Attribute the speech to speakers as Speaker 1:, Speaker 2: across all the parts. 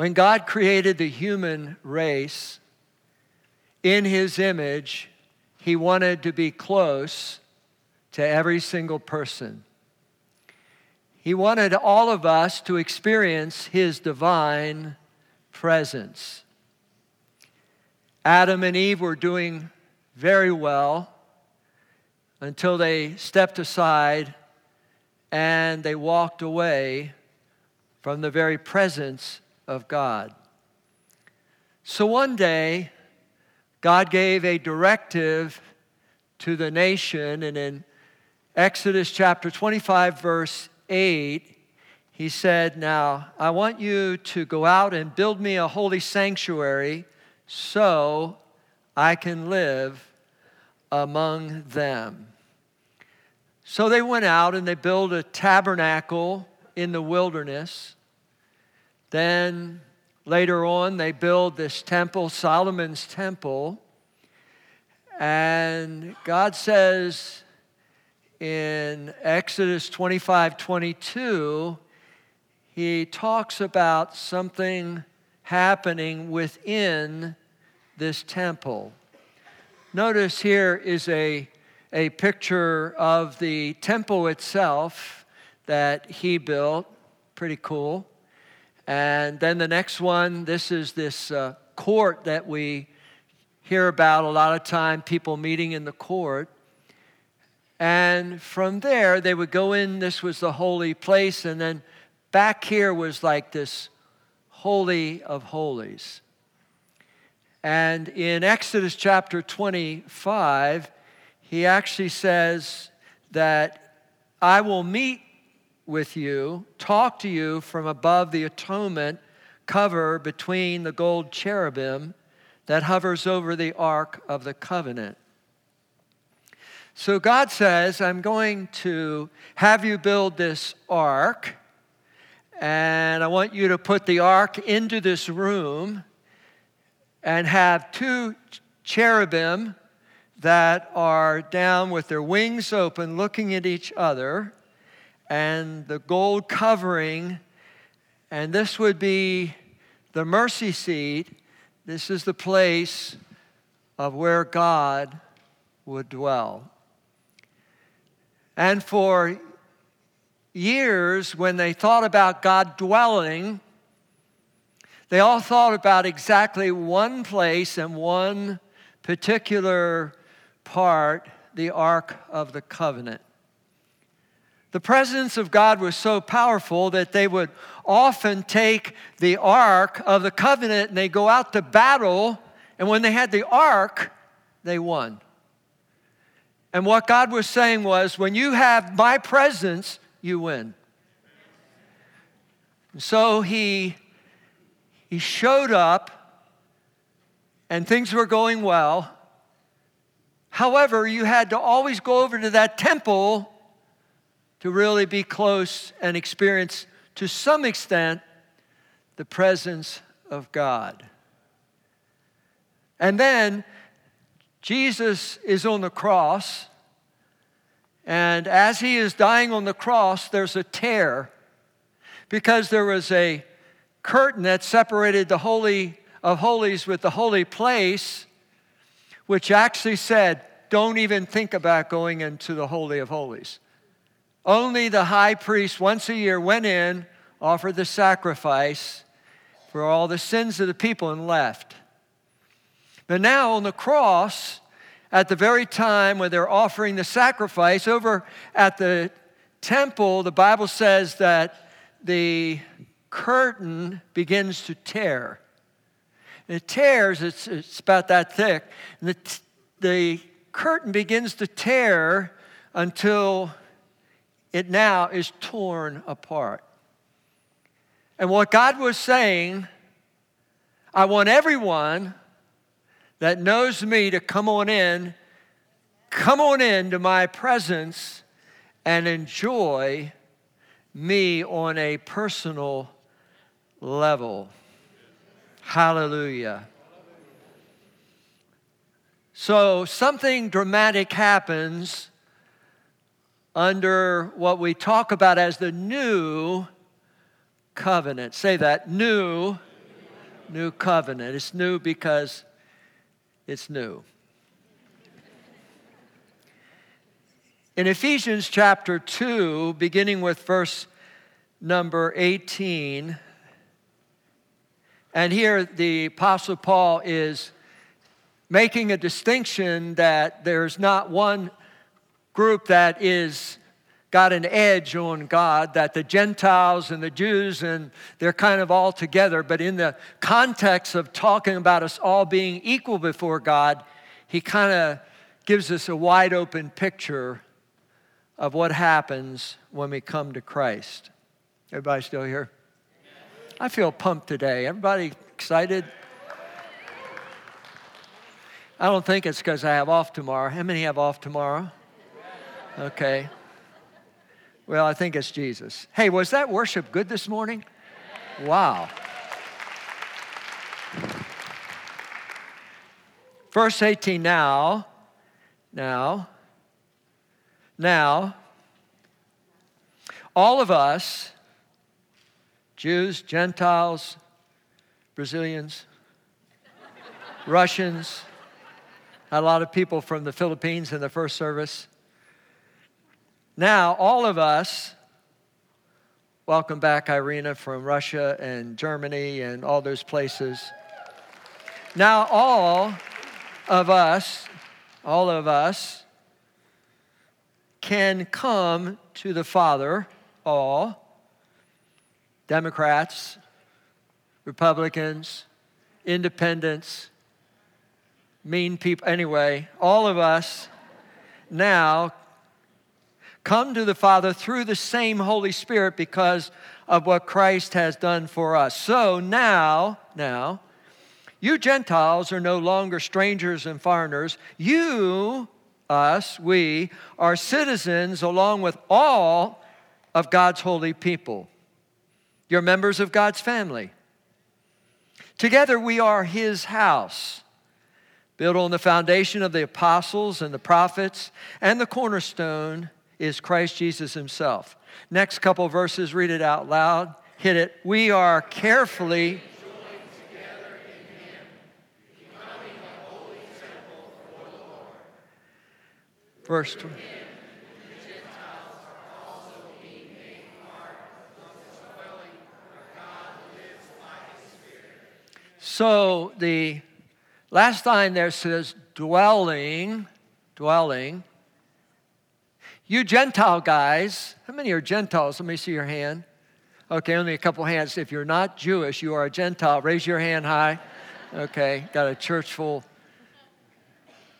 Speaker 1: When God created the human race in his image, he wanted to be close to every single person. He wanted all of us to experience his divine presence. Adam and Eve were doing very well until they stepped aside and they walked away from the very presence of God. So one day, God gave a directive to the nation, and in Exodus chapter 25, verse 8, he said, Now I want you to go out and build me a holy sanctuary so I can live among them. So they went out and they built a tabernacle in the wilderness. Then later on, they build this temple, Solomon's temple. And God says in Exodus 25 22, He talks about something happening within this temple. Notice here is a, a picture of the temple itself that he built. Pretty cool. And then the next one, this is this uh, court that we hear about a lot of time, people meeting in the court. And from there, they would go in, this was the holy place, and then back here was like this holy of holies. And in Exodus chapter 25, he actually says that I will meet with you, talk to you from above the atonement cover between the gold cherubim that hovers over the ark of the covenant. So God says, I'm going to have you build this ark, and I want you to put the ark into this room and have two cherubim that are down with their wings open, looking at each other, and the gold covering. And this would be the mercy seat. This is the place of where God would dwell. And for years, when they thought about God dwelling, they all thought about exactly one place and one particular part, the Ark of the Covenant. The presence of God was so powerful that they would often take the Ark of the Covenant and they go out to battle, and when they had the Ark, they won. And what God was saying was, when you have my presence, you win. So he he showed up and things were going well. However, you had to always go over to that temple to really be close and experience, to some extent, the presence of God. And then Jesus is on the cross, and as he is dying on the cross, there's a tear because there was a curtain that separated the Holy of Holies with the holy place, which actually said, don't even think about going into the Holy of Holies. Only the high priest once a year went in, offered the sacrifice for all the sins of the people, and left. But now on the cross, at the very time when they're offering the sacrifice, over at the temple, the Bible says that the curtain begins to tear. And it tears, it's, it's about that thick. And the, the curtain begins to tear until it now is torn apart. And what God was saying, I want everyone that knows me to come on in, come on in to my presence and enjoy me on a personal level. Hallelujah. So, something dramatic happens under what we talk about as the new covenant. Say that new New covenant. It's new because it's new. In Ephesians chapter 2, beginning with verse number 18, and here the Apostle Paul is making a distinction that there's not one group that is got an edge on God, that the Gentiles and the Jews and they're kind of all together. But in the context of talking about us all being equal before God, he kind of gives us a wide open picture of what happens when we come to Christ. Everybody still here? I feel pumped today. Everybody excited? I don't think it's because I have off tomorrow. How many have off tomorrow? Okay. Well, I think it's Jesus. Hey, was that worship good this morning? Wow. Verse 18 now, now, now, all of us, Jews, Gentiles, Brazilians, Russians, a lot of people from the Philippines in the first service. Now, all of us, welcome back, Irina, from Russia and Germany and all those places. Now, all of us, all of us can come to the Father, all, Democrats, Republicans, independents, mean people, anyway, all of us now come to the Father through the same Holy Spirit because of what Christ has done for us. So now, now, you Gentiles are no longer strangers and foreigners. You, us, we, are citizens along with all of God's holy people. You're members of God's family. Together we are his house, built on the foundation of the apostles and the prophets, and the cornerstone is Christ Jesus himself. Next couple verses, read it out loud. Hit it. We are carefully. Verse 20. So the last line there says dwelling, dwelling. You Gentile guys, how many are Gentiles? Let me see your hand. Okay, only a couple hands. If you're not Jewish, you are a Gentile. Raise your hand high. Okay, got a church full.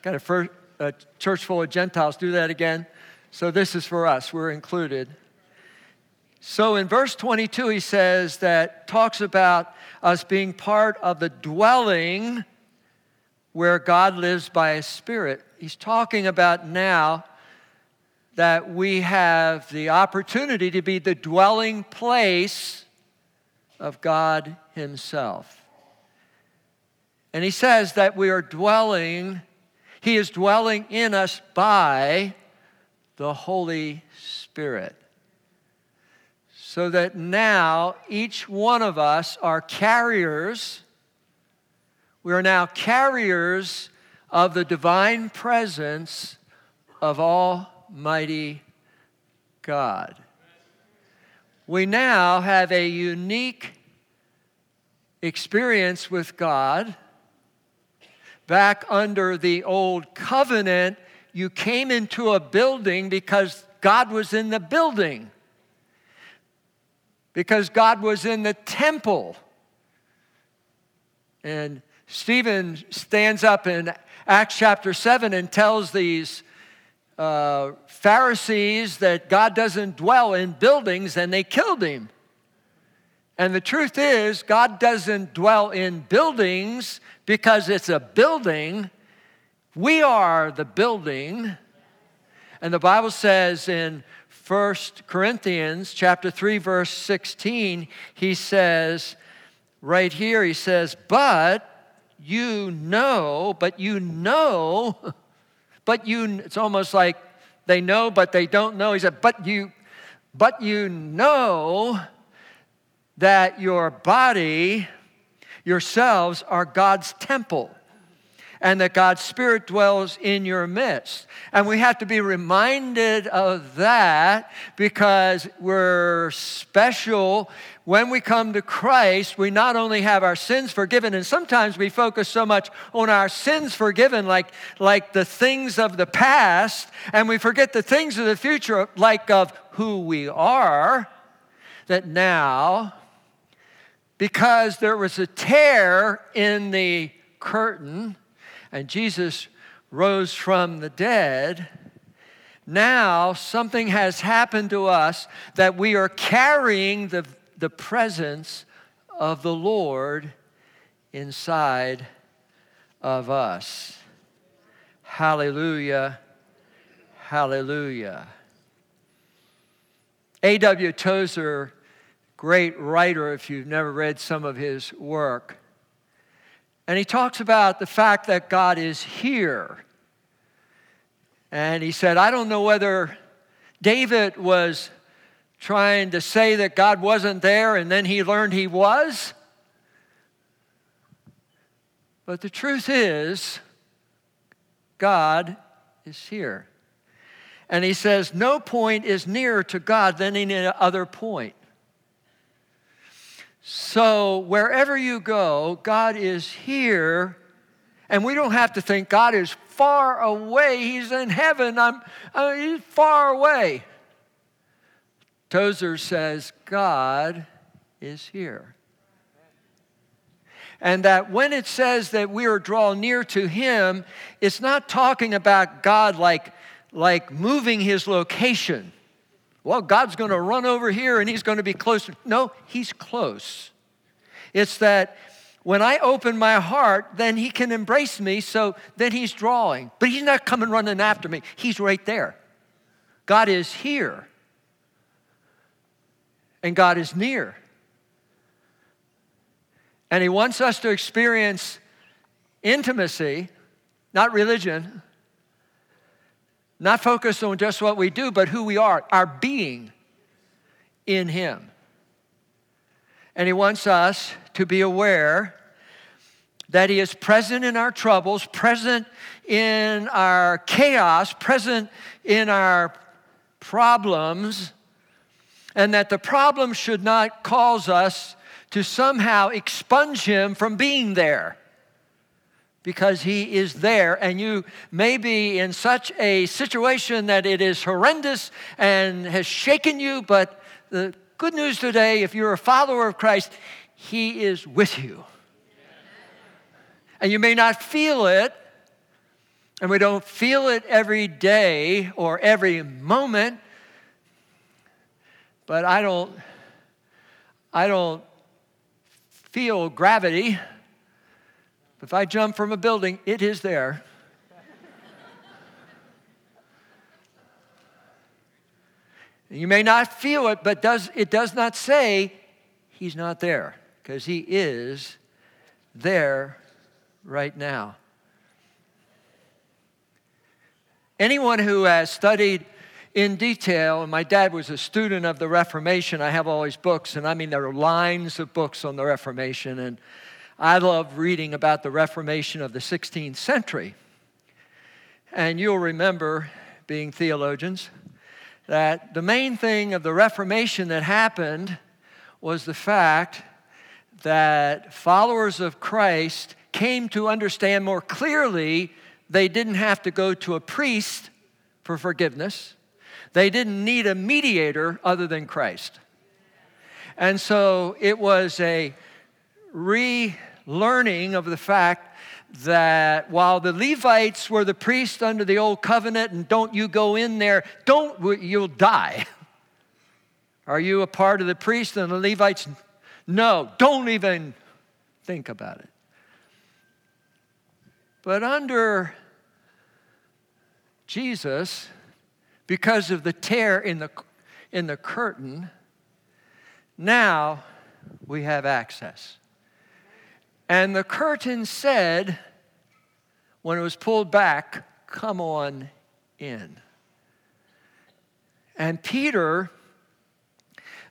Speaker 1: Got a, first, a church full of Gentiles. Do that again. So this is for us. We're included. So in verse 22, he says that talks about us being part of the dwelling where God lives by his Spirit. He's talking about now that we have the opportunity to be the dwelling place of God himself. And he says that we are dwelling, he is dwelling in us by the Holy Spirit so that now each one of us are carriers. We are now carriers of the divine presence of Almighty God. We now have a unique experience with God. Back under the old covenant, you came into a building because God was in the building because God was in the temple. And Stephen stands up in Acts chapter 7 and tells these uh, Pharisees that God doesn't dwell in buildings, and they killed him. And the truth is, God doesn't dwell in buildings because it's a building. We are the building. And the Bible says in 1 Corinthians chapter 3 verse 16, he says right here he says, "But you know, but you know, but you it's almost like they know but they don't know." He said, "But you but you know that your body yourselves are God's temple and that God's Spirit dwells in your midst. And we have to be reminded of that because we're special. When we come to Christ, we not only have our sins forgiven, and sometimes we focus so much on our sins forgiven, like, like the things of the past, and we forget the things of the future, like of who we are, that now, because there was a tear in the curtain, and Jesus rose from the dead, now something has happened to us that we are carrying the, the presence of the Lord inside of us. Hallelujah. Hallelujah. A.W. Tozer, great writer, if you've never read some of his work, and he talks about the fact that God is here. And he said, I don't know whether David was trying to say that God wasn't there and then he learned he was. But the truth is, God is here. And he says, no point is nearer to God than any other point. So, wherever you go, God is here, and we don't have to think God is far away. He's in heaven. I'm, uh, he's far away. Tozer says, God is here. And that when it says that we are drawn near to Him, it's not talking about God like, like moving His location well, God's going to run over here and he's going to be closer. No, he's close. It's that when I open my heart, then he can embrace me, so then he's drawing. But he's not coming running after me, he's right there. God is here, and God is near. And he wants us to experience intimacy, not religion, not focused on just what we do, but who we are, our being in Him. And He wants us to be aware that He is present in our troubles, present in our chaos, present in our problems, and that the problem should not cause us to somehow expunge Him from being there. Because he is there and you may be in such a situation that it is horrendous and has shaken you but the good news today if you're a follower of christ he is with you. And you may not feel it and we don't feel it every day or every moment but i don't i don't feel gravity if I jump from a building, it is there. you may not feel it, but does, it does not say he's not there, because he is there right now. Anyone who has studied in detail, and my dad was a student of the Reformation, I have all his books, and I mean, there are lines of books on the Reformation, and I love reading about the Reformation of the 16th century. And you'll remember, being theologians, that the main thing of the Reformation that happened was the fact that followers of Christ came to understand more clearly they didn't have to go to a priest for forgiveness. They didn't need a mediator other than Christ. And so it was a re learning of the fact that while the Levites were the priests under the old covenant and don't you go in there, don't, you'll die. Are you a part of the priests and the Levites? No, don't even think about it. But under Jesus, because of the tear in the, in the curtain, now we have access. And the curtain said, when it was pulled back, Come on in. And Peter,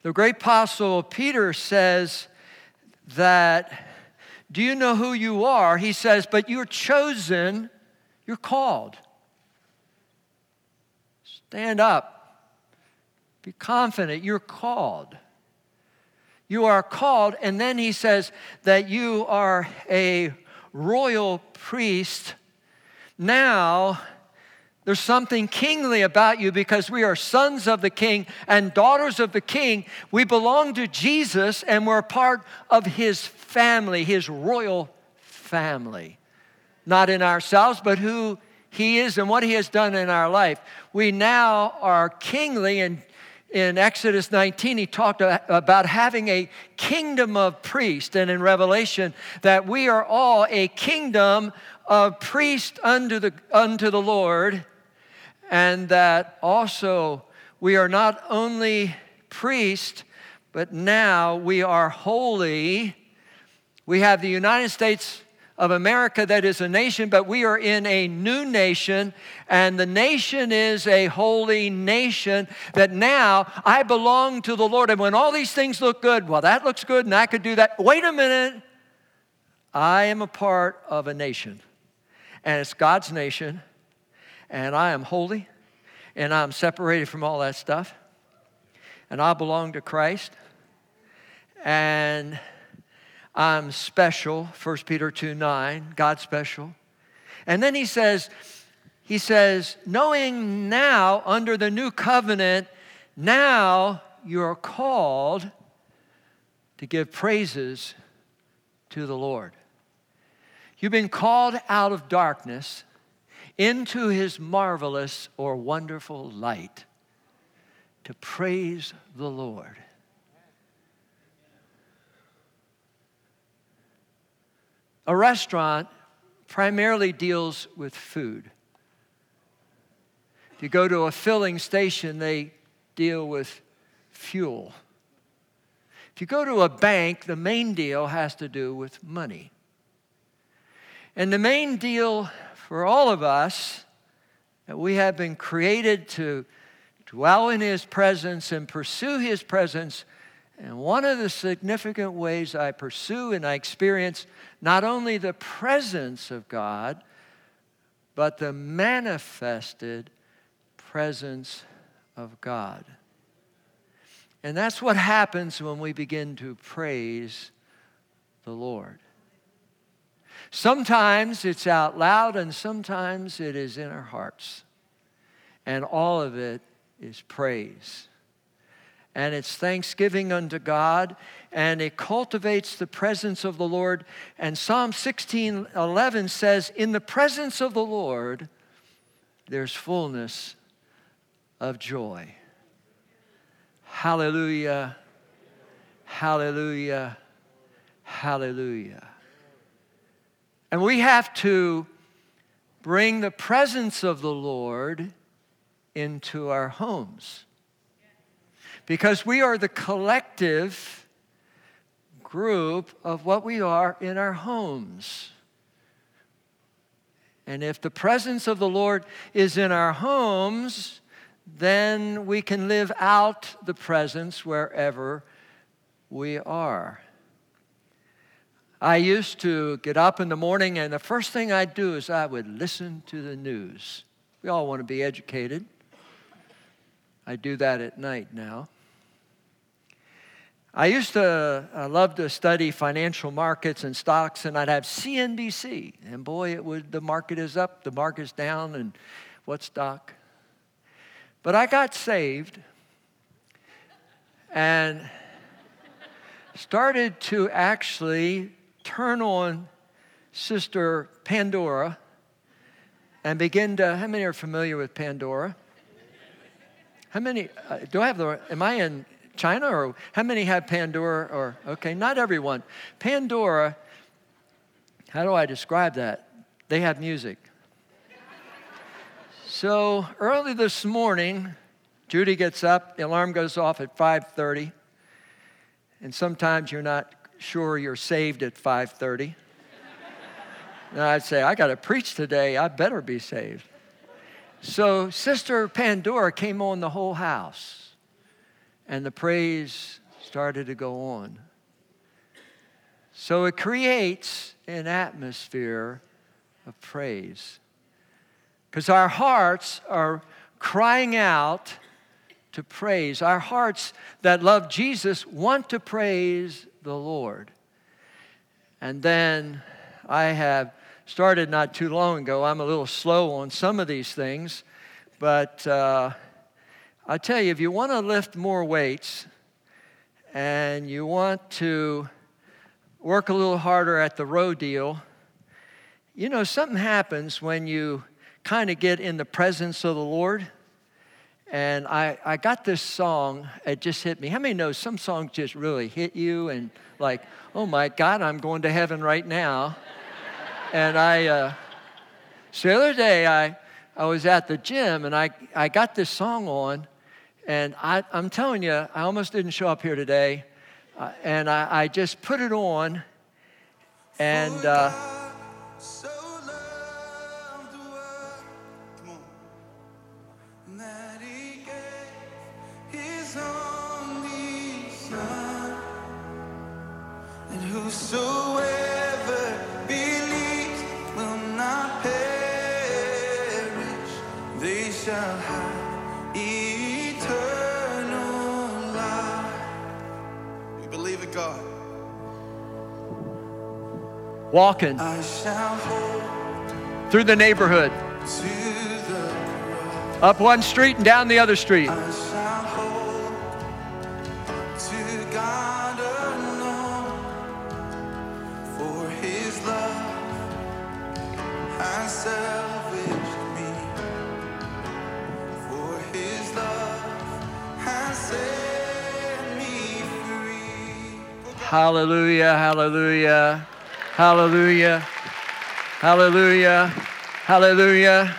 Speaker 1: the great apostle Peter says that Do you know who you are? He says, But you're chosen, you're called. Stand up, be confident, you're called. You are called, and then he says that you are a royal priest. Now, there's something kingly about you because we are sons of the king and daughters of the king. We belong to Jesus and we're part of his family, his royal family. Not in ourselves, but who he is and what he has done in our life. We now are kingly and in Exodus 19, he talked about having a kingdom of priests, and in Revelation, that we are all a kingdom of priests unto the, unto the Lord, and that also we are not only priests, but now we are holy. We have the United States of America that is a nation, but we are in a new nation, and the nation is a holy nation that now I belong to the Lord. And when all these things look good, well, that looks good, and I could do that. Wait a minute. I am a part of a nation, and it's God's nation, and I am holy, and I'm separated from all that stuff, and I belong to Christ. And I'm special, 1 Peter 2 9, God special. And then he says, he says, knowing now under the new covenant, now you're called to give praises to the Lord. You've been called out of darkness into his marvelous or wonderful light to praise the Lord. A restaurant primarily deals with food. If you go to a filling station, they deal with fuel. If you go to a bank, the main deal has to do with money. And the main deal for all of us that we have been created to dwell in His presence and pursue His presence and one of the significant ways I pursue and I experience not only the presence of God, but the manifested presence of God. And that's what happens when we begin to praise the Lord. Sometimes it's out loud, and sometimes it is in our hearts. And all of it is praise and it's thanksgiving unto God, and it cultivates the presence of the Lord. And Psalm 16 11 says, In the presence of the Lord, there's fullness of joy. Hallelujah, hallelujah, hallelujah. And we have to bring the presence of the Lord into our homes because we are the collective group of what we are in our homes. And if the presence of the Lord is in our homes, then we can live out the presence wherever we are. I used to get up in the morning, and the first thing I'd do is I would listen to the news. We all want to be educated. I do that at night now. I used to I love to study financial markets and stocks, and I'd have CNBC, and boy, it would the market is up, the market's down, and what stock? But I got saved and started to actually turn on Sister Pandora and begin to. How many are familiar with Pandora? How many? Uh, do I have the? Am I in China? Or how many have Pandora? Or, okay, not everyone. Pandora, how do I describe that? They have music. so early this morning, Judy gets up, the alarm goes off at 5:30. And sometimes you're not sure you're saved at 5:30. and I'd say, I got to preach today. I better be saved. So Sister Pandora came on the whole house. And the praise started to go on. So it creates an atmosphere of praise. Because our hearts are crying out to praise. Our hearts that love Jesus want to praise the Lord. And then I have started not too long ago. I'm a little slow on some of these things, but uh, I tell you, if you want to lift more weights and you want to work a little harder at the road deal, you know, something happens when you kind of get in the presence of the Lord. And I, I got this song, it just hit me. How many know some songs just really hit you and like, oh my God, I'm going to heaven right now? and I, uh, so the other day I, I was at the gym and I, I got this song on, and I, I'm telling you, I almost didn't show up here today. Uh, and I, I, just put it on, and uh, Walking through the neighborhood, up one street and down the other street. Hallelujah, hallelujah, hallelujah, hallelujah, hallelujah.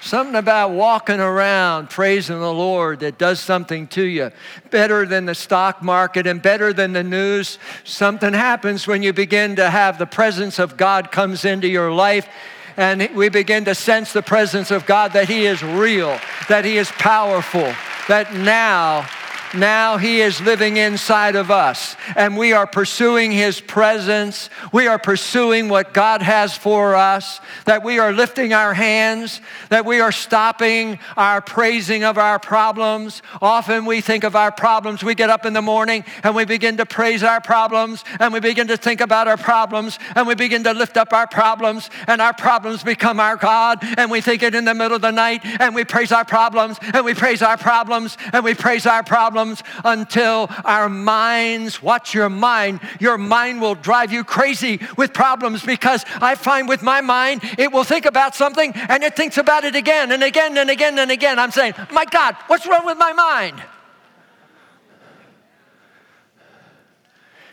Speaker 1: Something about walking around praising the Lord that does something to you. Better than the stock market and better than the news. Something happens when you begin to have the presence of God comes into your life and we begin to sense the presence of God that He is real, that He is powerful, that now now He is living inside of us, and we are pursuing His presence. We are pursuing what God has for us, that we are lifting our hands, that we are stopping our praising of our problems. Often we think of our problems. We get up in the morning and we begin to praise our problems, and we begin to think about our problems, and we begin to lift up our problems, and our problems become our God, and we think it in the middle of the night, and we praise our problems, and we praise our problems, and we praise our problems problems until our minds, watch your mind, your mind will drive you crazy with problems because I find with my mind, it will think about something and it thinks about it again and again and again and again. I'm saying, my God, what's wrong with my mind?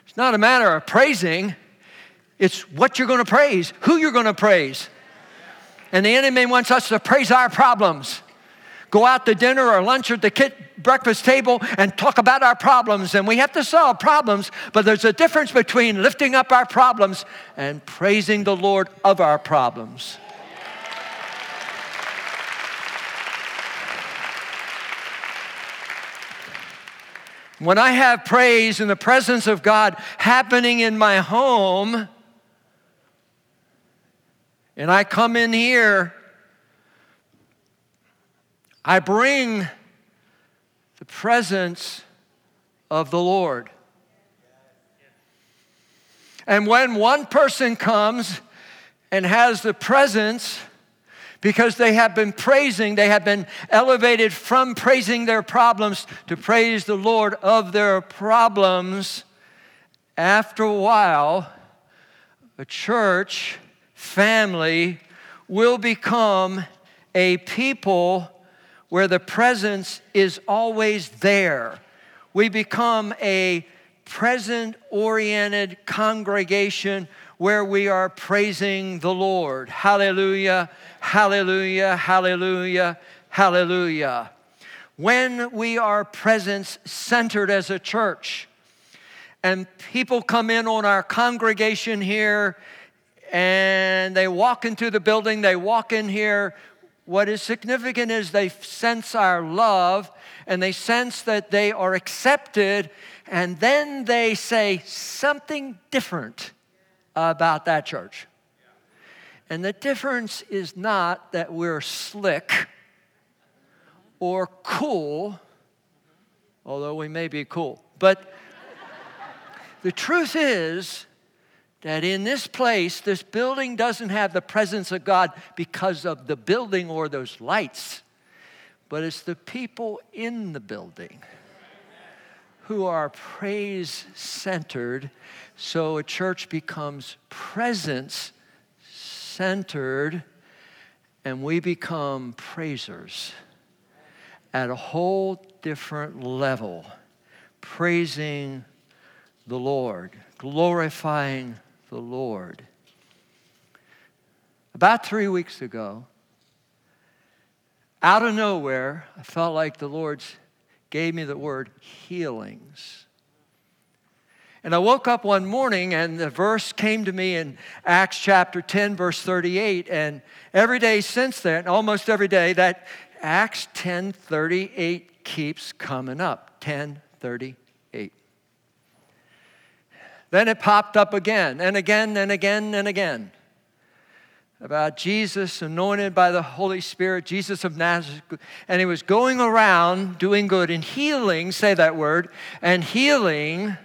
Speaker 1: It's not a matter of praising, it's what you're going to praise, who you're going to praise. And the enemy wants us to praise our problems go out to dinner or lunch or the breakfast table and talk about our problems. And we have to solve problems, but there's a difference between lifting up our problems and praising the Lord of our problems. When I have praise in the presence of God happening in my home, and I come in here I bring presence of the Lord. And when one person comes and has the presence, because they have been praising, they have been elevated from praising their problems to praise the Lord of their problems. After a while, a church family will become a people where the presence is always there. We become a present oriented congregation where we are praising the Lord. Hallelujah, hallelujah, hallelujah, hallelujah. When we are presence centered as a church, and people come in on our congregation here and they walk into the building, they walk in here what is significant is they sense our love and they sense that they are accepted, and then they say something different about that church. And the difference is not that we're slick or cool, although we may be cool, but the truth is that in this place, this building doesn't have the presence of God because of the building or those lights, but it's the people in the building who are praise centered. So a church becomes presence centered, and we become praisers at a whole different level, praising the Lord, glorifying the Lord. About three weeks ago, out of nowhere, I felt like the Lord gave me the word healings. And I woke up one morning and the verse came to me in Acts chapter 10, verse 38. And every day since then, almost every day, that Acts 10 38 keeps coming up. 10 38. Then it popped up again and again and again and again about Jesus anointed by the Holy Spirit, Jesus of Nazareth. And he was going around doing good and healing, say that word, and healing,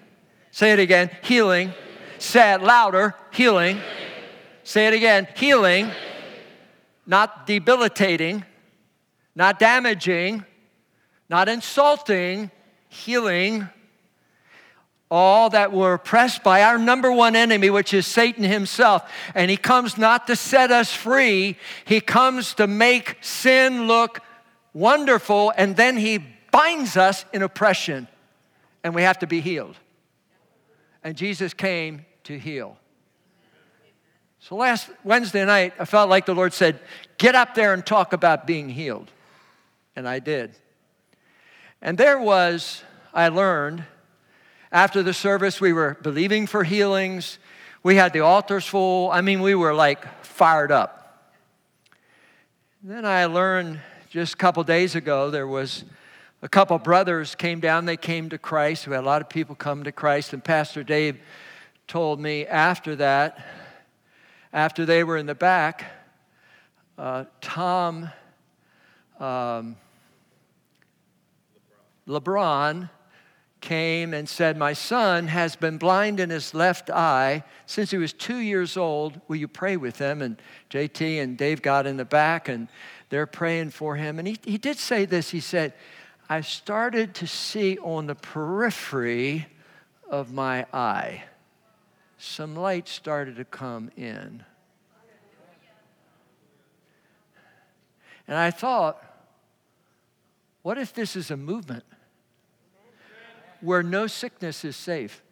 Speaker 1: say it again, healing. Say it louder, healing. Say it again, healing. Not debilitating, not damaging, not insulting, healing all that were oppressed by our number one enemy, which is Satan himself. And he comes not to set us free, he comes to make sin look wonderful, and then he binds us in oppression, and we have to be healed. And Jesus came to heal. So last Wednesday night, I felt like the Lord said, Get up there and talk about being healed. And I did. And there was, I learned, after the service, we were believing for healings. We had the altars full. I mean, we were like fired up. Then I learned just a couple days ago there was a couple brothers came down. They came to Christ. We had a lot of people come to Christ, and Pastor Dave told me after that, after they were in the back, uh, Tom um, LeBron came and said, My son has been blind in his left eye since he was two years old. Will you pray with him? And JT and Dave got in the back and they're praying for him. And he, he did say this He said, I started to see on the periphery of my eye, some light started to come in. And I thought, what if this is a movement? Where no sickness is safe.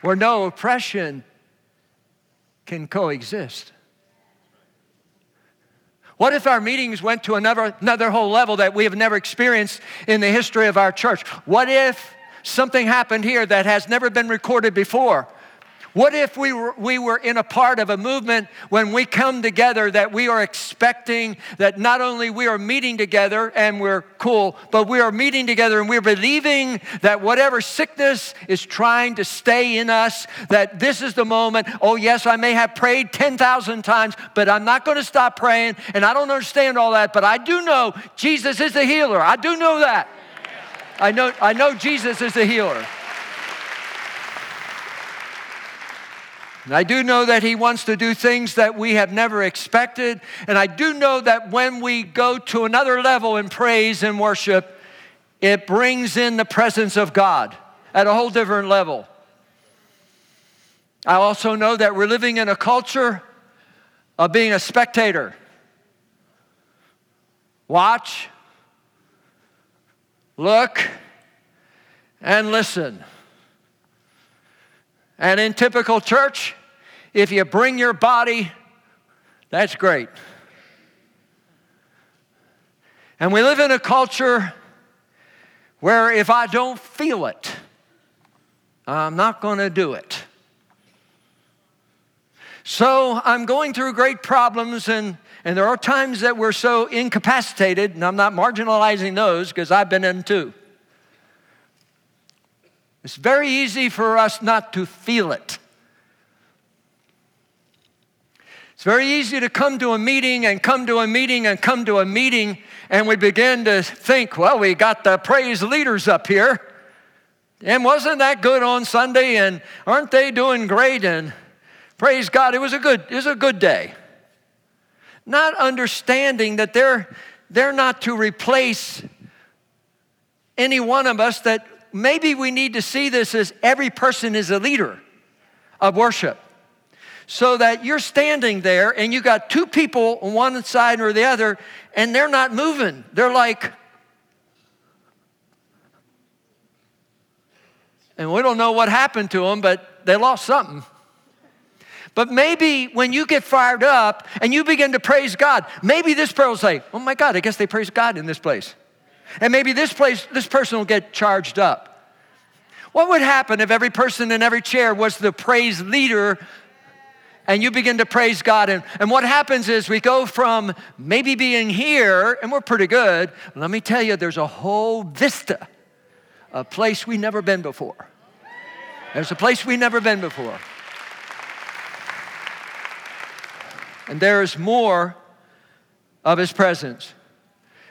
Speaker 1: Where no oppression can coexist. What if our meetings went to another, another whole level that we have never experienced in the history of our church? What if something happened here that has never been recorded before? What if we were, we were in a part of a movement when we come together that we are expecting that not only we are meeting together and we're cool, but we are meeting together and we're believing that whatever sickness is trying to stay in us, that this is the moment. Oh, yes, I may have prayed 10,000 times, but I'm not going to stop praying. And I don't understand all that, but I do know Jesus is the healer. I do know that. I know, I know Jesus is the healer. And I do know that He wants to do things that we have never expected. And I do know that when we go to another level in praise and worship, it brings in the presence of God at a whole different level. I also know that we're living in a culture of being a spectator. Watch, look, and listen. And in typical church, if you bring your body, that's great. And we live in a culture where if I don't feel it, I'm not going to do it. So I'm going through great problems, and, and there are times that we're so incapacitated, and I'm not marginalizing those because I've been in too. It's very easy for us not to feel it. It's very easy to come to a meeting and come to a meeting and come to a meeting, and we begin to think, well, we got the praise leaders up here. And wasn't that good on Sunday? And aren't they doing great? And praise God, it was a good, it was a good day. Not understanding that they're, they're not to replace any one of us, that maybe we need to see this as every person is a leader of worship. So that you're standing there and you got two people on one side or the other, and they're not moving. They're like, and we don't know what happened to them, but they lost something. But maybe when you get fired up and you begin to praise God, maybe this person will say, Oh my God, I guess they praise God in this place. And maybe this place, this person will get charged up. What would happen if every person in every chair was the praise leader and you begin to praise God? And, and what happens is we go from maybe being here, and we're pretty good. Let me tell you, there's a whole vista, a place we've never been before. There's a place we've never been before. And there is more of His presence.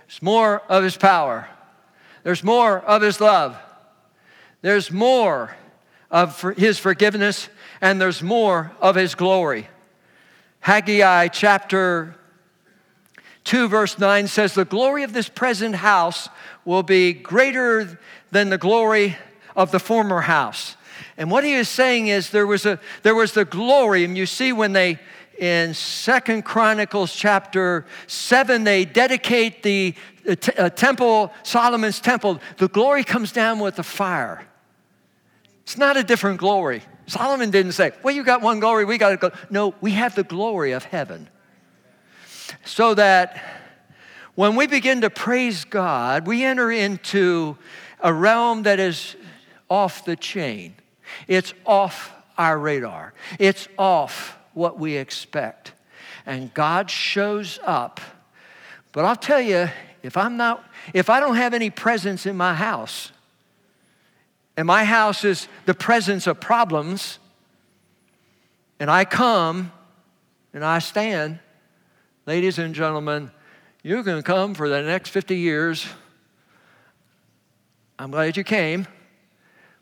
Speaker 1: There's more of His power. There's more of His love. There's more of His forgiveness and there's more of His glory. Haggai chapter 2, verse 9 says, The glory of this present house will be greater than the glory of the former house. And what he is saying is there was, a, there was the glory, and you see when they in Second Chronicles chapter 7, they dedicate the, uh, temple, Solomon's temple. The glory comes down with the fire. It's not a different glory. Solomon didn't say, well, you got one glory, we got to go. No, we have the glory of heaven. So that when we begin to praise God, we enter into a realm that is off the chain. It's off our radar. It's off what we expect. And God shows up. But I'll tell you, if I'm not, if I don't have any presence in my house, and my house is the presence of problems, and I come and I stand, ladies and gentlemen, you can come for the next 50 years. I'm glad you came.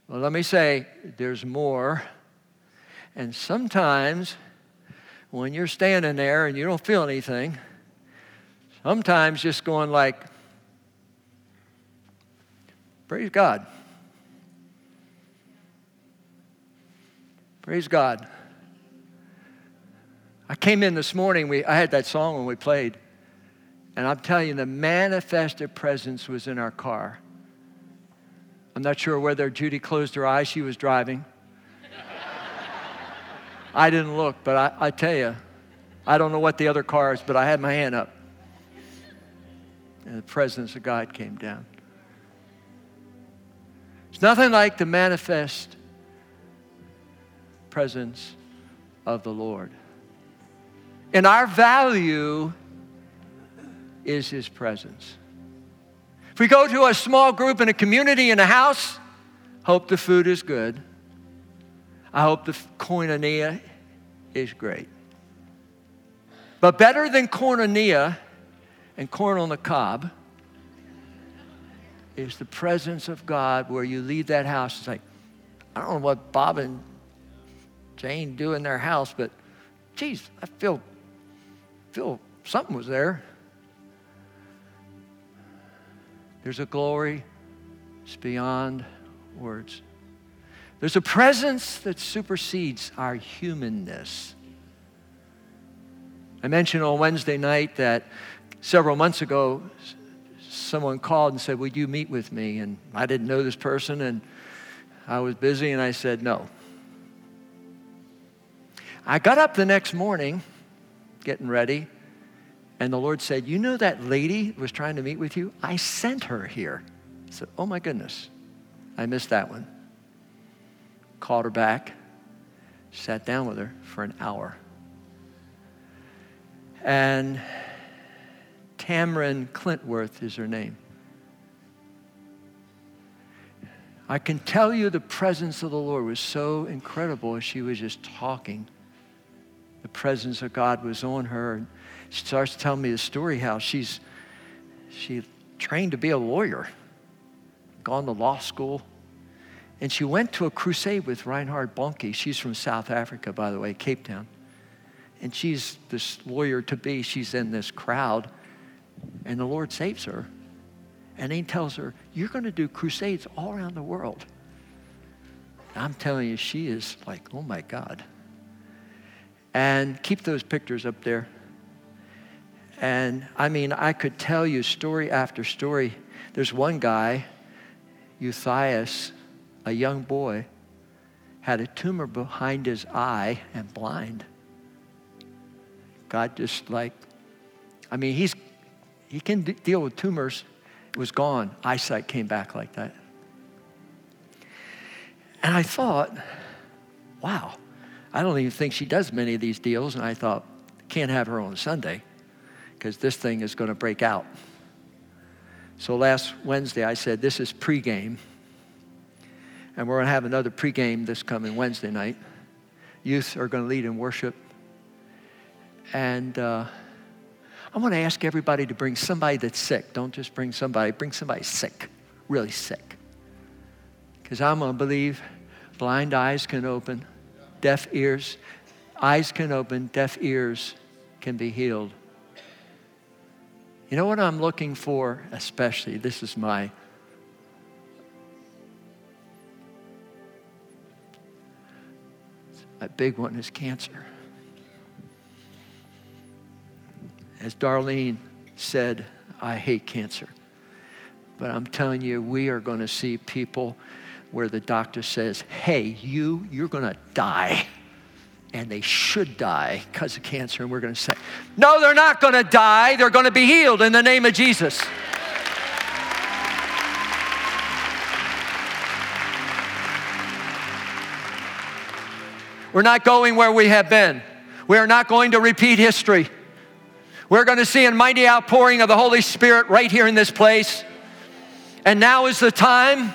Speaker 1: Well, let me say, there's more. And sometimes when you're standing there and you don't feel anything, sometimes just going like, praise God. Praise God. I came in this morning, we, I had that song when we played, and I'm telling you, the manifested presence was in our car. I'm not sure whether Judy closed her eyes, she was driving. I didn't look, but I, I tell you, I don't know what the other cars, but I had my hand up. And the presence of God came down. It's nothing like the manifest presence of the Lord. And our value is His presence. If we go to a small group in a community in a house, hope the food is good. I hope the koinonia is great. But better than koinonia and corn on the cob is the presence of God where you leave that house. It's like, I don't know what Bob and Jane do in their house, but geez, I feel, feel something was there. There's a glory, it's beyond words. There's a presence that supersedes our humanness. I mentioned on Wednesday night that several months ago, someone called and said, Would you meet with me? And I didn't know this person, and I was busy, and I said, No. I got up the next morning, getting ready, and the Lord said, You know that lady was trying to meet with you? I sent her here. I said, Oh my goodness, I missed that one. Called her back, sat down with her for an hour. And Tamron Clintworth is her name. I can tell you the presence of the Lord was so incredible as she was just talking. The presence of God was on her. She starts telling me the story how she's she trained to be a lawyer, gone to law school, and she went to a crusade with Reinhard Bonnke. She's from South Africa, by the way, Cape Town. And she's this lawyer to be. She's in this crowd, and the Lord saves her. And he tells her, You're going to do crusades all around the world. I'm telling you, she is like, Oh my God. And keep those pictures up there. And I mean, I could tell you story after story. There's one guy, Euthias, a young boy, had a tumor behind his eye and blind. God just like, I mean, he's, he can d- deal with tumors It was gone. Eyesight came back like that. And I thought, wow, I don't even think she does many of these deals. And I thought, can't have her on Sunday because this thing is going to break out. So last Wednesday, I said, this is pregame. And we're going to have another pregame this coming Wednesday night. Youth are going to lead in worship. And uh, I want to ask everybody to bring somebody that's sick. Don't just bring somebody, bring somebody sick, really sick. Because I'm going to believe blind eyes can open, deaf ears, eyes can open, deaf ears can be healed. You know what I'm looking for, especially? This is my. A big one is cancer. As Darlene said, I hate cancer. But I'm telling you, we are going to see people where the doctor says, hey, you, you're going to die. And they should die because of cancer. And we're going to say, no, they're not going to die. They're going to be healed in the name of Jesus. We're not going where we have been. We are not going to repeat history. We're going to see a mighty outpouring of the Holy Spirit right here in this place. And now is the time.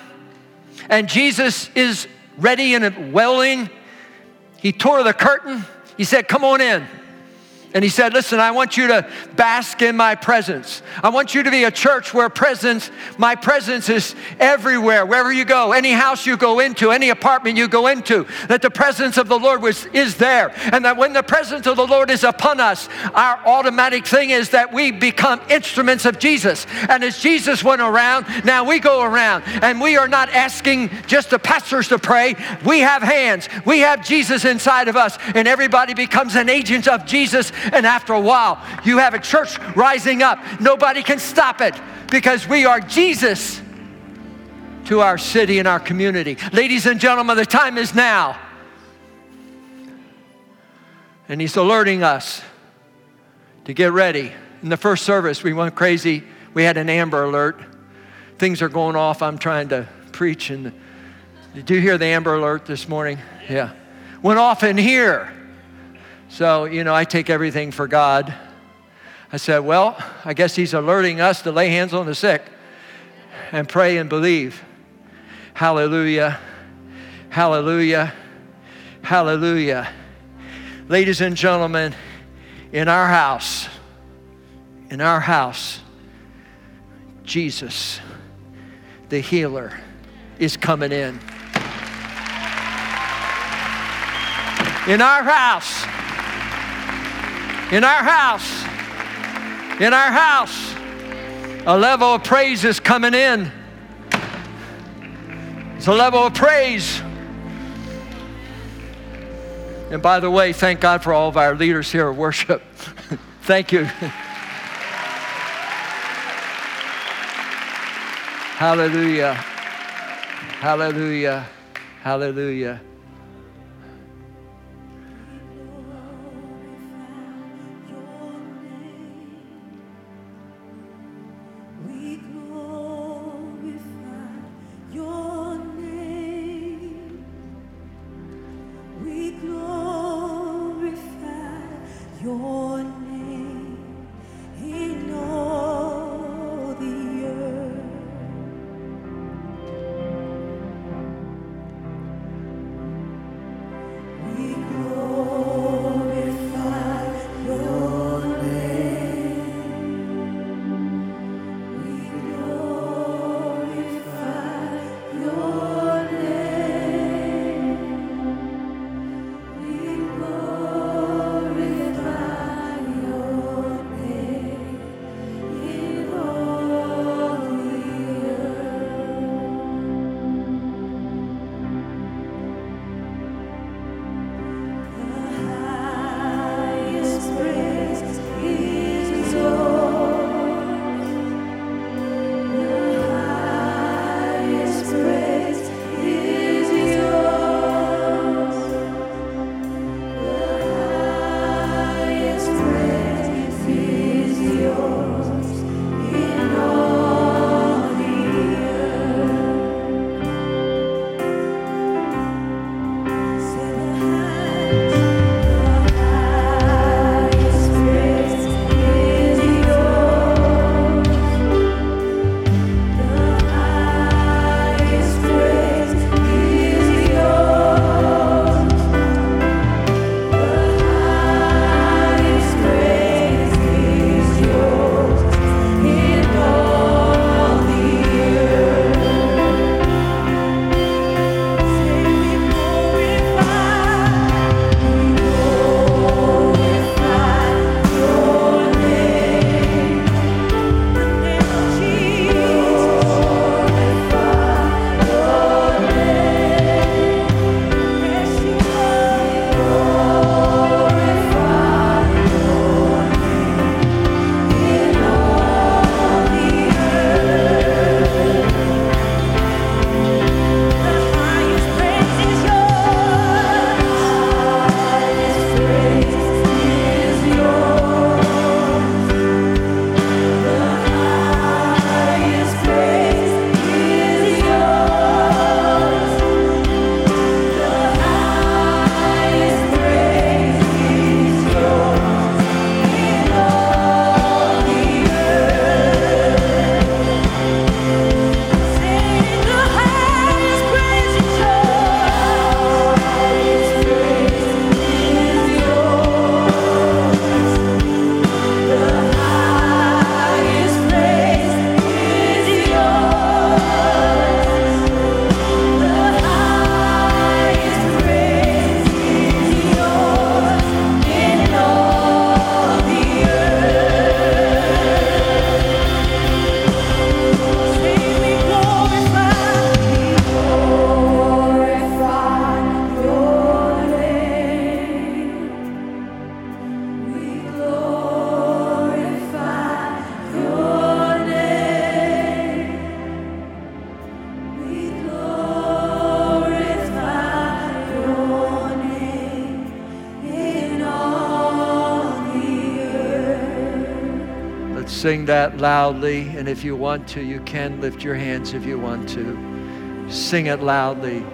Speaker 1: And Jesus is ready and willing. He tore the curtain. He said, Come on in. And he said, Listen, I want you to bask in my presence. I want you to be a church where presence, my presence is everywhere, wherever you go, any house you go into, any apartment you go into, that the presence of the Lord was, is there. And that when the presence of the Lord is upon us, our automatic thing is that we become instruments of Jesus. And as Jesus went around, now we go around. And we are not asking just the pastors to pray. We have hands, we have Jesus inside of us, and everybody becomes an agent of Jesus and after a while, you have a church rising up. Nobody can stop it because we are Jesus to our city and our community. Ladies and gentlemen, the time is now. And He's alerting us to get ready. In the first service, we went crazy. We had an Amber Alert. Things are going off. I'm trying to preach. And did you hear the Amber Alert this morning? Yeah. Went off in here. So, you know, I take everything for God. I said, well, I guess He's alerting us to lay hands on the sick and pray and believe. Hallelujah. Hallelujah. Hallelujah. Ladies and gentlemen, in our house, in our house, Jesus, the healer, is coming in. In our house, in our house, in our house, a level of praise is coming in. It's a level of praise. And by the way, thank God for all of our leaders here at worship. thank you. Hallelujah. Hallelujah. Hallelujah. Loudly. And if you want to, you can lift your hands if you want to. Sing it loudly.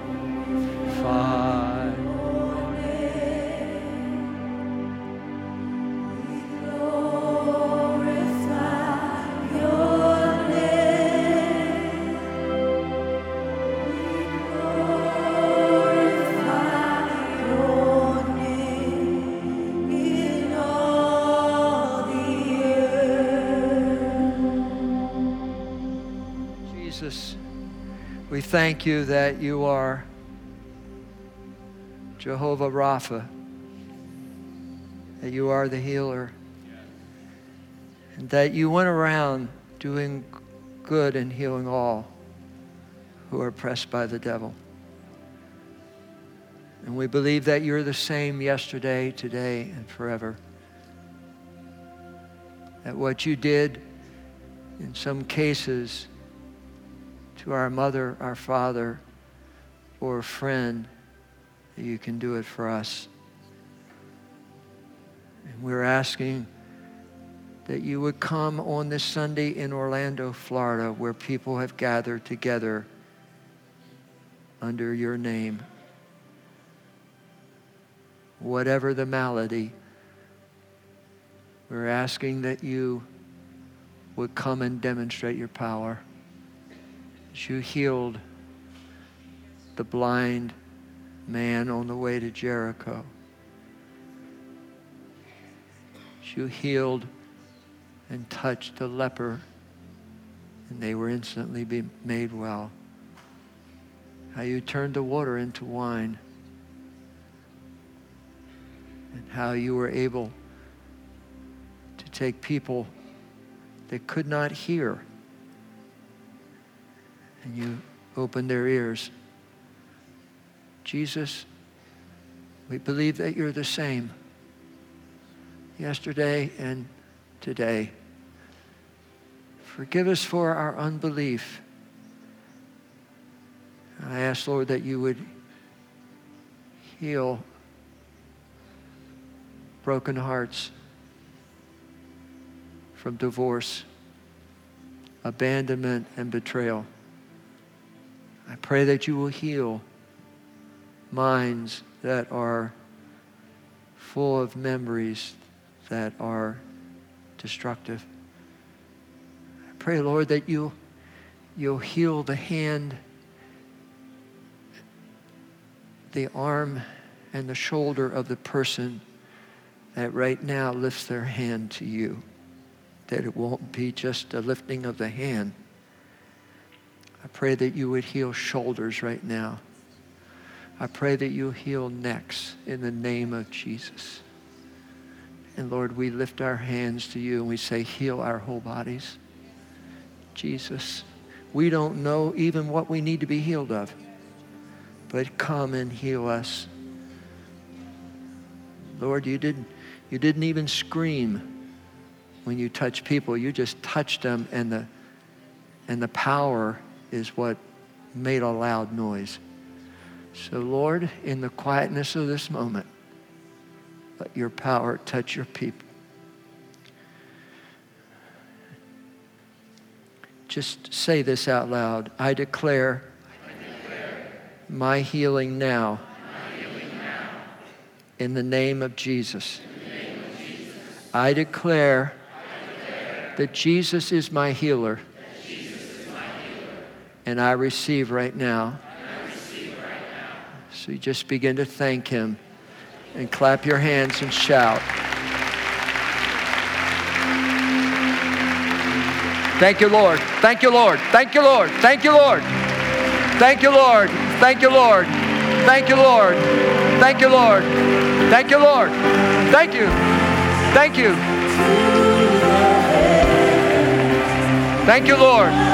Speaker 1: Thank you that you are Jehovah Rapha, that you are the healer, and that you went around doing good and healing all who are oppressed by the devil. And we believe that you're the same yesterday, today, and forever. That what you did in some cases to our mother, our father, or a friend that you can do it for us. And we're asking that you would come on this Sunday in Orlando, Florida, where people have gathered together under your name. Whatever the malady, we're asking that you would come and demonstrate your power as you healed the blind man on the way to Jericho. As you healed and touched the leper, and they were instantly be made well. How you turned the water into wine, and how you were able to take people that could not hear and you open their ears. Jesus, we believe that you're the same yesterday and today. Forgive us for our unbelief. I ask, Lord, that you would heal broken hearts from divorce, abandonment, and betrayal. I pray that you will heal minds that are full of memories that are destructive. I pray, Lord, that you, you'll heal the hand, the arm, and the shoulder of the person that right now lifts their hand to you. That it won't be just a lifting of the hand, pray that you would heal shoulders right now. I pray that you heal necks in the name of Jesus. And Lord, we lift our hands to you and we say, heal our whole bodies. Jesus, we don't know even what we need to be healed of, but come and heal us. Lord, you didn't, you didn't even scream when you touched people. You just touched them and the, and the power is what made a loud noise. So, Lord, in the quietness of this moment, let your power touch your people. Just say this out loud. I declare, I declare my, healing now, my healing now in the name of Jesus. Name of Jesus. I, declare I declare that Jesus is my healer and I receive right now. So you just begin to thank Him and clap your hands and shout. Thank you, Lord. Thank you, Lord. Thank you, Lord. Thank you, Lord. Thank you, Lord. Thank you, Lord. Thank you, Lord. Thank you, Lord. Thank you, Lord. Thank you. Thank you. Thank you, Lord.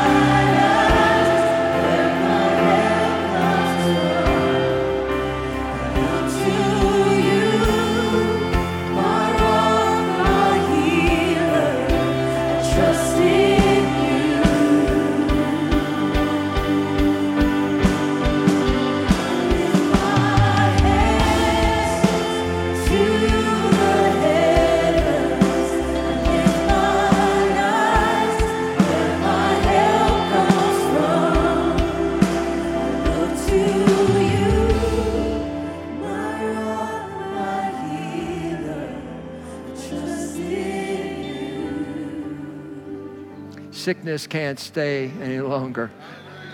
Speaker 1: Sickness can't stay any longer.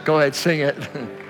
Speaker 1: Go ahead, sing it.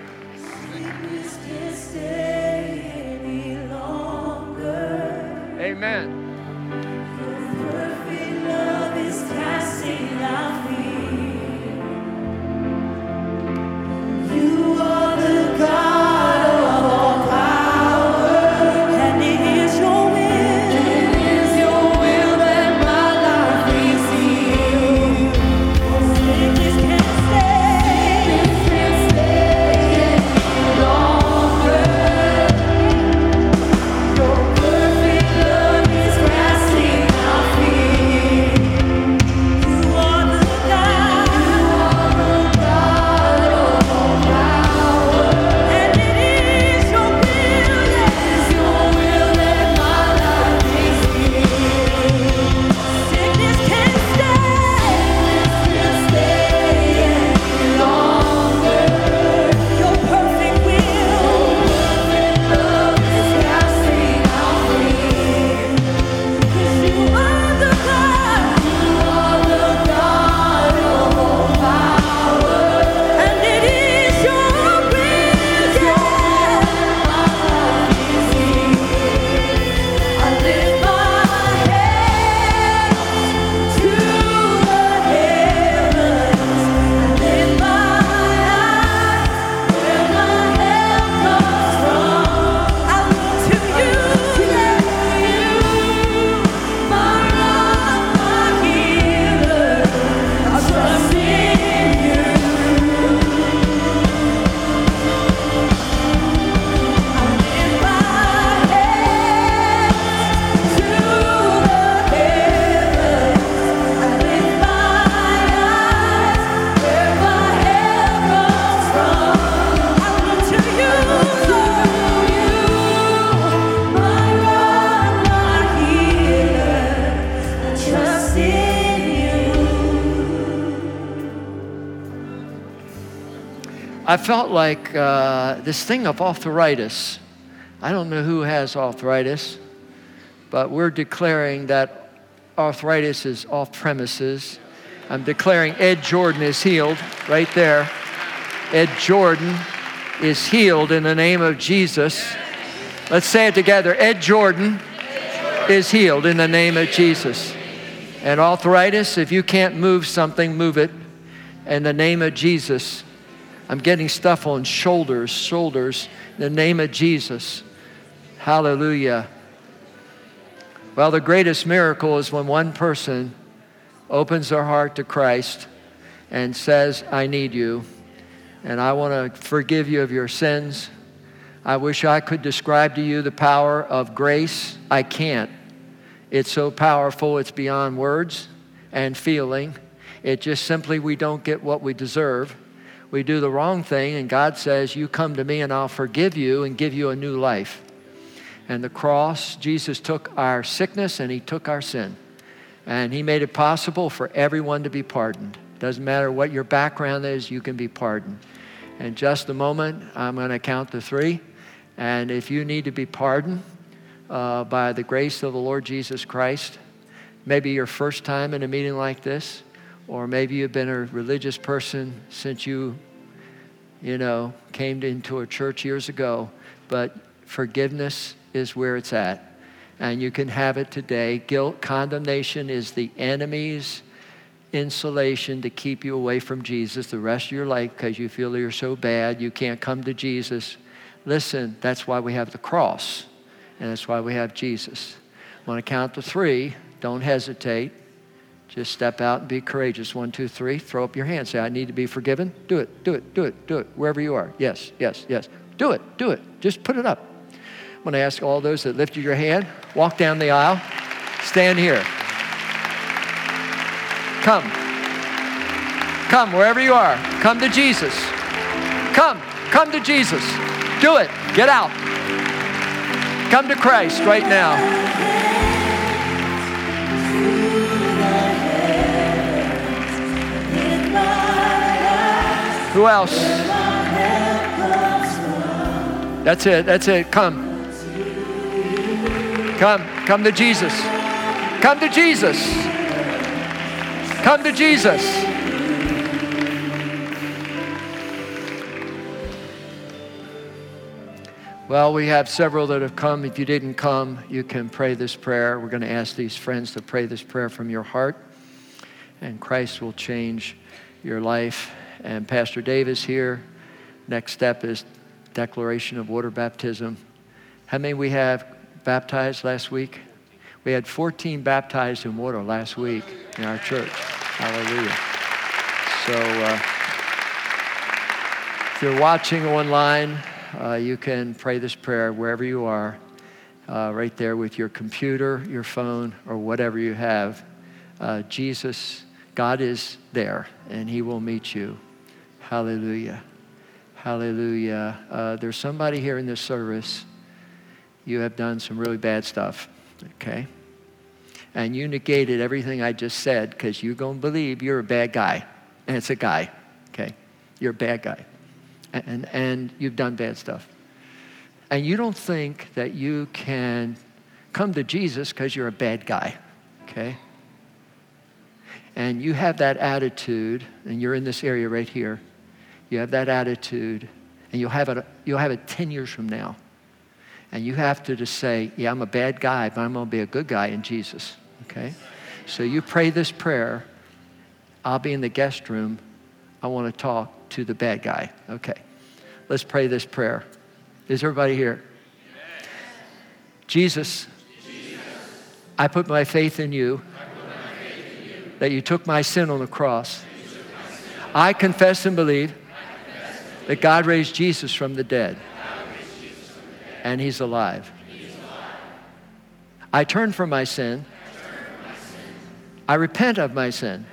Speaker 1: I felt like uh, this thing of arthritis. I don't know who has arthritis, but we're declaring that arthritis is off premises. I'm declaring Ed Jordan is healed right there. Ed Jordan is healed in the name of Jesus. Let's say it together. Ed Jordan is healed in the name of Jesus. And arthritis, if you can't move something, move it in the name of Jesus. I'm getting stuff on shoulders, shoulders, in the name of Jesus. Hallelujah. Well, the greatest miracle is when one person opens their heart to Christ and says, I need you, and I want to forgive you of your sins. I wish I could describe to you the power of grace. I can't. It's so powerful, it's beyond words and feeling. It just simply, we don't get what we deserve we do the wrong thing, and God says, You come to me and I'll forgive you and give you a new life. And the cross, Jesus took our sickness and He took our sin. And He made it possible for everyone to be pardoned. Doesn't matter what your background is, you can be pardoned. In just a moment, I'm going to count to three. And if you need to be pardoned uh, by the grace of the Lord Jesus Christ, maybe your first time in a meeting like this, or maybe you've been a religious person since you, you know, came into a church years ago, but forgiveness is where it's at. And you can have it today. Guilt, condemnation is the enemy's insulation to keep you away from Jesus the rest of your life because you feel you're so bad, you can't come to Jesus. Listen, that's why we have the cross, and that's why we have Jesus. I want to count to three. Don't hesitate. Just step out and be courageous. One, two, three. Throw up your hand. Say, I need to be forgiven. Do it, do it, do it, do it. Wherever you are. Yes, yes, yes. Do it, do it. Just put it up. I'm going to ask all those that lifted your hand, walk down the aisle, stand here. Come. Come, wherever you are. Come to Jesus. Come. Come to Jesus. Do it. Get out. Come to Christ right now. Who else? That's it. That's it. Come. Come. Come to Jesus. Come to Jesus. Come to Jesus. Well, we have several that have come. If you didn't come, you can pray this prayer. We're going to ask these friends to pray this prayer from your heart, and Christ will change your life. And Pastor Davis here. Next step is declaration of water baptism. How many we have baptized last week? We had 14 baptized in water last week in our church. Hallelujah. So, uh, if you're watching online, uh, you can pray this prayer wherever you are, uh, right there with your computer, your phone, or whatever you have. Uh, Jesus, God is there, and He will meet you. Hallelujah. Hallelujah. Uh, there's somebody here in this service. You have done some really bad stuff, okay? And you negated everything I just said because you're going to believe you're a bad guy. And it's a guy, okay? You're a bad guy and, and you've done bad stuff. And you don't think that you can come to Jesus because you're a bad guy, okay? And you have that attitude, and you're in this area right here. You have that attitude, and you'll have it, you'll have it 10 years from now. And you have to just say, Yeah, I'm a bad guy, but I'm going to be a good guy in Jesus, okay? So you pray this prayer. I'll be in the guest room. I want to talk to the bad guy. Okay. Let's pray this prayer. Is everybody here? Yes. Jesus, Jesus, I put my faith in you, faith in you that you took my sin on the cross. I confess and believe that God raised Jesus from the dead, and he's alive. I turn from my sin. I repent of my sin.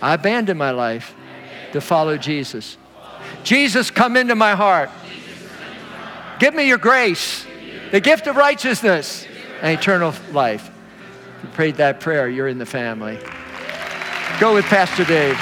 Speaker 1: I abandon my life to follow Jesus. Jesus, come into my heart. Give me your grace, the gift of righteousness, and eternal life. If you prayed that prayer, you're in the family. Go with Pastor Dave.